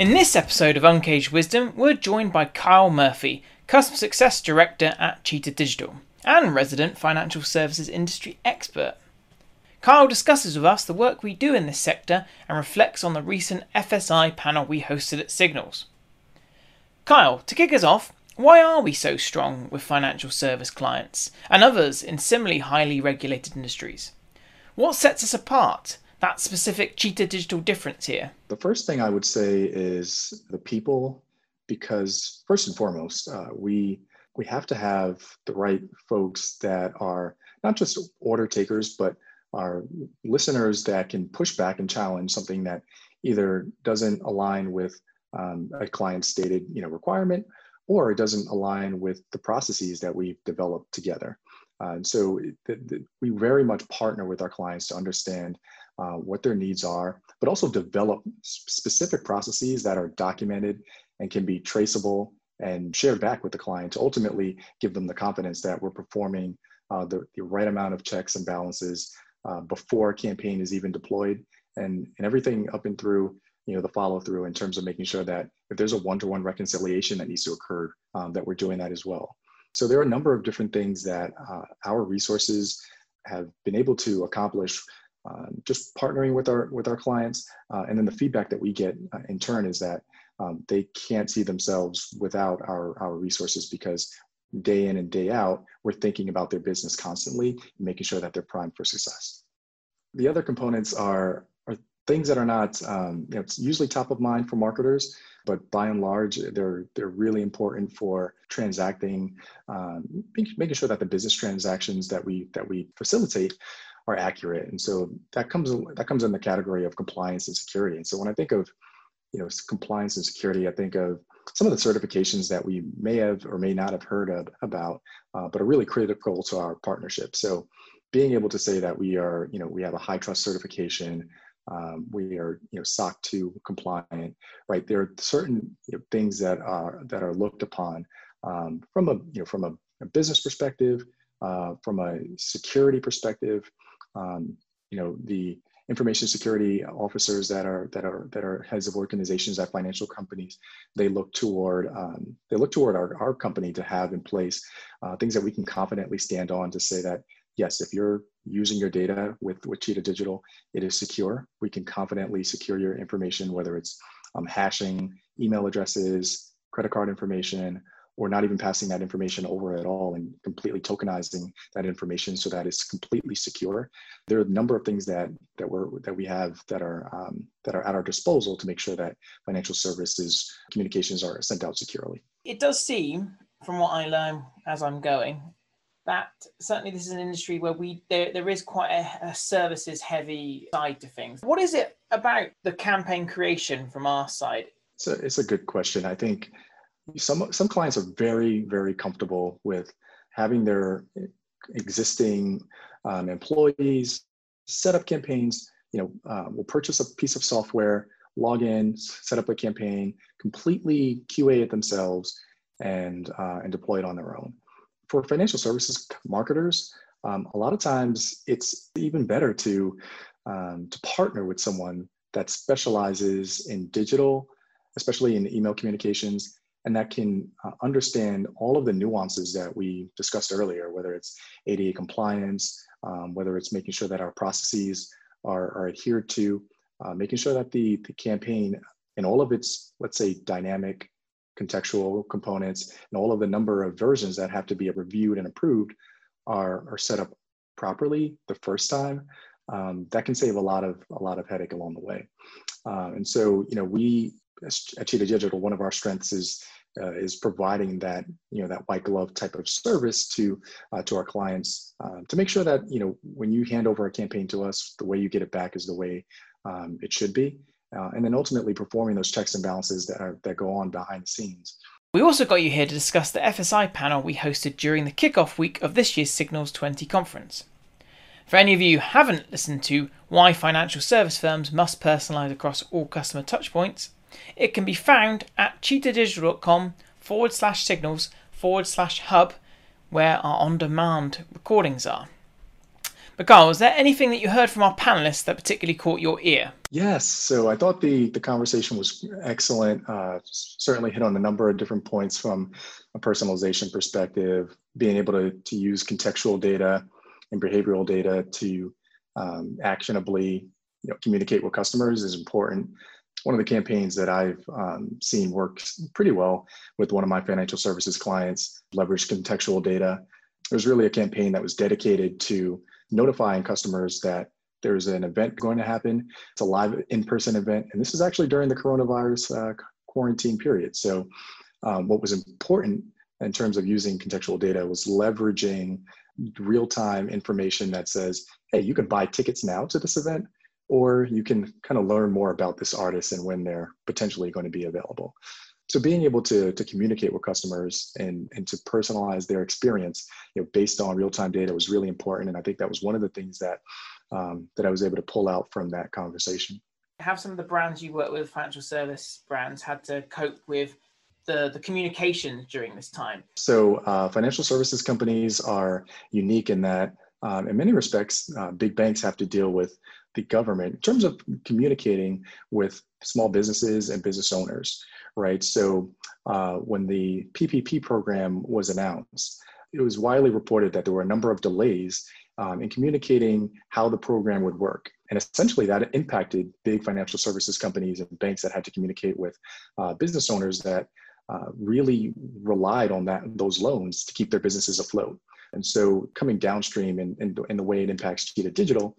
In this episode of Uncaged Wisdom, we're joined by Kyle Murphy, Customer Success Director at Cheetah Digital and resident financial services industry expert. Kyle discusses with us the work we do in this sector and reflects on the recent FSI panel we hosted at Signals. Kyle, to kick us off, why are we so strong with financial service clients and others in similarly highly regulated industries? What sets us apart? That specific Cheetah Digital difference here? The first thing I would say is the people, because first and foremost, uh, we we have to have the right folks that are not just order takers, but are listeners that can push back and challenge something that either doesn't align with um, a client's stated you know requirement or it doesn't align with the processes that we've developed together. Uh, and so the, the, we very much partner with our clients to understand uh, what their needs are, but also develop specific processes that are documented and can be traceable and shared back with the client to ultimately give them the confidence that we're performing uh, the, the, right amount of checks and balances uh, before a campaign is even deployed. And, and everything up and through you know the follow through in terms of making sure that if there's a one-to-one reconciliation that needs to occur um, that we're doing that as well. So there are a number of different things that uh, our resources have been able to accomplish um, just partnering with our with our clients uh, and then the feedback that we get uh, in turn is that um, they can't see themselves without our, our resources because day in and day out, we're thinking about their business constantly, making sure that they're primed for success. The other components are, are things that are not, um, you know, it's usually top of mind for marketers, but by and large, they're, they're really important for transacting, um, making sure that the business transactions that we, that we facilitate are accurate. And so that comes, that comes in the category of compliance and security. And so when I think of you know compliance and security i think of some of the certifications that we may have or may not have heard of, about uh, but are really critical to our partnership so being able to say that we are you know we have a HITRUST certification um, we are you know soc 2 compliant right there are certain you know, things that are that are looked upon um, from a you know from a, a business perspective uh, from a security perspective um, you know the information security officers that are that are that are heads of organizations at financial companies they look toward um, they look toward our, our company to have in place uh, things that we can confidently stand on to say that yes if you're using your data with with cheetah digital it is secure. We can confidently secure your information whether it's um, hashing email addresses credit card information or not even passing that information over at all and completely tokenizing that information so that it's completely secure. There are a number of things that that we're that we have that are um, that are at our disposal to make sure that financial services communications are sent out securely. It does seem, from what I learn as I'm going, that certainly this is an industry where we there, there is quite a, a services heavy side to things. What is it about the campaign creation from our side? A, it's a good question. I think some some clients are very very comfortable with having their existing um, employees set up campaigns you know uh, will purchase a piece of software log in set up a campaign completely qa it themselves and uh, and deploy it on their own. For financial services marketers um, a lot of times it's even better to um, to partner with someone that specializes in digital especially in email communications and that can uh, understand all of the nuances that we discussed earlier, whether it's ADA compliance, um, whether it's making sure that our processes are, are adhered to, uh, making sure that the, the campaign and all of its, let's say, dynamic contextual components and all of the number of versions that have to be reviewed and approved are, are set up properly the first time. Um, that can save a lot of a lot of headache along the way. Uh, and so, you know, we at Cheetah Digital, one of our strengths is uh, is providing that you know that white glove type of service to uh, to our clients uh, to make sure that you know when you hand over a campaign to us, the way you get it back is the way um, it should be, uh, and then ultimately performing those checks and balances that are that go on behind the scenes. We also got you here to discuss the FSI panel we hosted during the kickoff week of this year's Signals 20 conference. For any of you who haven't listened to why financial service firms must personalize across all customer touchpoints, it can be found at cheetahdigital.com forward slash signals forward slash hub, where our on demand recordings are. But Kyle, was there anything that you heard from our panelists that particularly caught your ear? Yes. So I thought the the conversation was excellent. Uh, certainly hit on a number of different points from a personalization perspective, being able to, to use contextual data and behavioral data to um, actionably you know, communicate with customers is important. One of the campaigns that I've um, seen work pretty well with one of my financial services clients, leverage contextual data. It was really a campaign that was dedicated to notifying customers that there's an event going to happen. It's a live in-person event, and this is actually during the coronavirus uh, quarantine period. So, um, what was important in terms of using contextual data was leveraging real-time information that says, "Hey, you can buy tickets now to this event, or you can kind of learn more about this artist and when they're potentially going to be available." So being able to, to communicate with customers and, and to personalize their experience, you know, based on real-time data was really important. And I think that was one of the things that um, that I was able to pull out from that conversation. Have some of the brands you work with, financial service brands, had to cope with the, the communication during this time? So, uh, financial services companies are unique in that, um, in many respects, uh, big banks have to deal with the government in terms of communicating with small businesses and business owners, right? So, uh, when the PPP program was announced, it was widely reported that there were a number of delays um, in communicating how the program would work. And essentially, that impacted big financial services companies and banks that had to communicate with uh, business owners that uh, really relied on that those loans to keep their businesses afloat. And so, coming downstream in, in, in the way it impacts Cheetah Digital,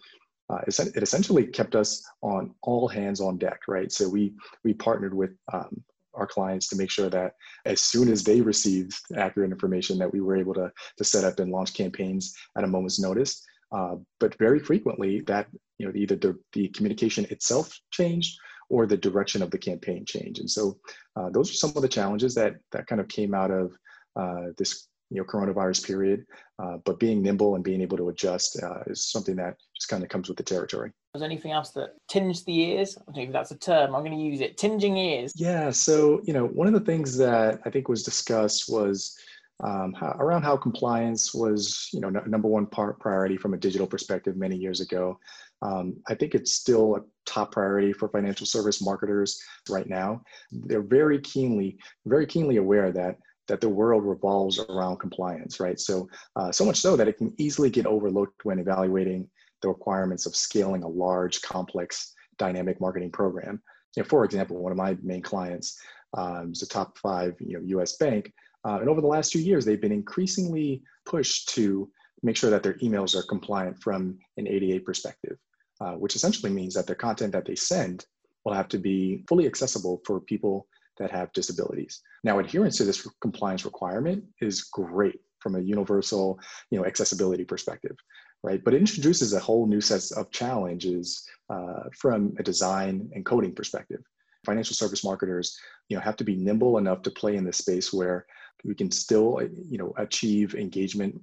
uh, it essentially kept us on all hands on deck, right? So we we partnered with um, our clients to make sure that as soon as they received accurate information, that we were able to to set up and launch campaigns at a moment's notice. Uh, but very frequently, that you know either the, the communication itself changed or the direction of the campaign changed. And so uh, those are some of the challenges that that kind of came out of uh, this you know coronavirus period uh, but being nimble and being able to adjust uh, is something that just kind of comes with the territory. Was anything else that tinged the ears? I don't know if that's a term i'm going to use it tinging ears. Yeah so you know one of the things that i think was discussed was um, how, around how compliance was you know n- number one part priority from a digital perspective many years ago. Um, i think it's still a top priority for financial service marketers right now. They're very keenly very keenly aware that that the world revolves around compliance, right? So, uh, so much so that it can easily get overlooked when evaluating the requirements of scaling a large, complex, dynamic marketing program. You know, for example, one of my main clients um, is a top five you know, U.S. bank, uh, and over the last two years, they've been increasingly pushed to make sure that their emails are compliant from an ADA perspective, uh, which essentially means that the content that they send will have to be fully accessible for people that have disabilities. Now, adherence to this compliance requirement is great from a universal, you know, accessibility perspective, right? But it introduces a whole new set of challenges uh, from a design and coding perspective. Financial service marketers, you know, have to be nimble enough to play in this space where we can still, you know, achieve engagement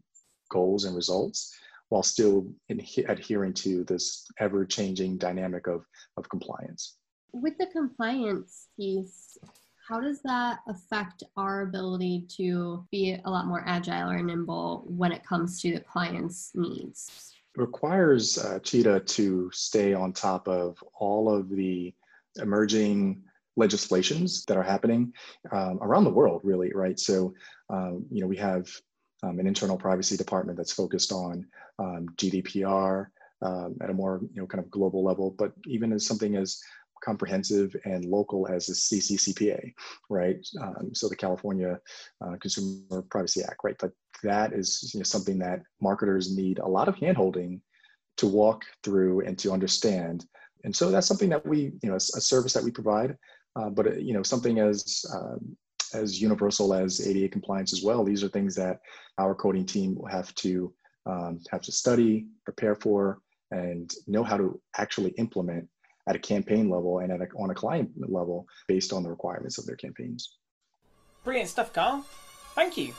goals and results while still adhering to this ever-changing dynamic of, of compliance. With the compliance piece, how does that affect our ability to be a lot more agile or nimble when it comes to the client's needs? It requires uh, Cheetah to stay on top of all of the emerging legislations that are happening um, around the world, really, right? So, um, you know, we have um, an internal privacy department that's focused on um, GDPR um, at a more, you know, kind of global level, but even as something as comprehensive and local as the CCCPA, right? Um, so the California uh, Consumer Privacy Act, right? But that is you know, something that marketers need a lot of handholding to walk through and to understand. And so that's something that we, you know, a, service that we provide, uh, but you know, something as um, as universal as ADA compliance as well. These are things that our coding team will have to um, have to study, prepare for, and know how to actually implement at a campaign level and at a, on a client level based on the requirements of their campaigns. Brilliant stuff, Kyle. Thank you.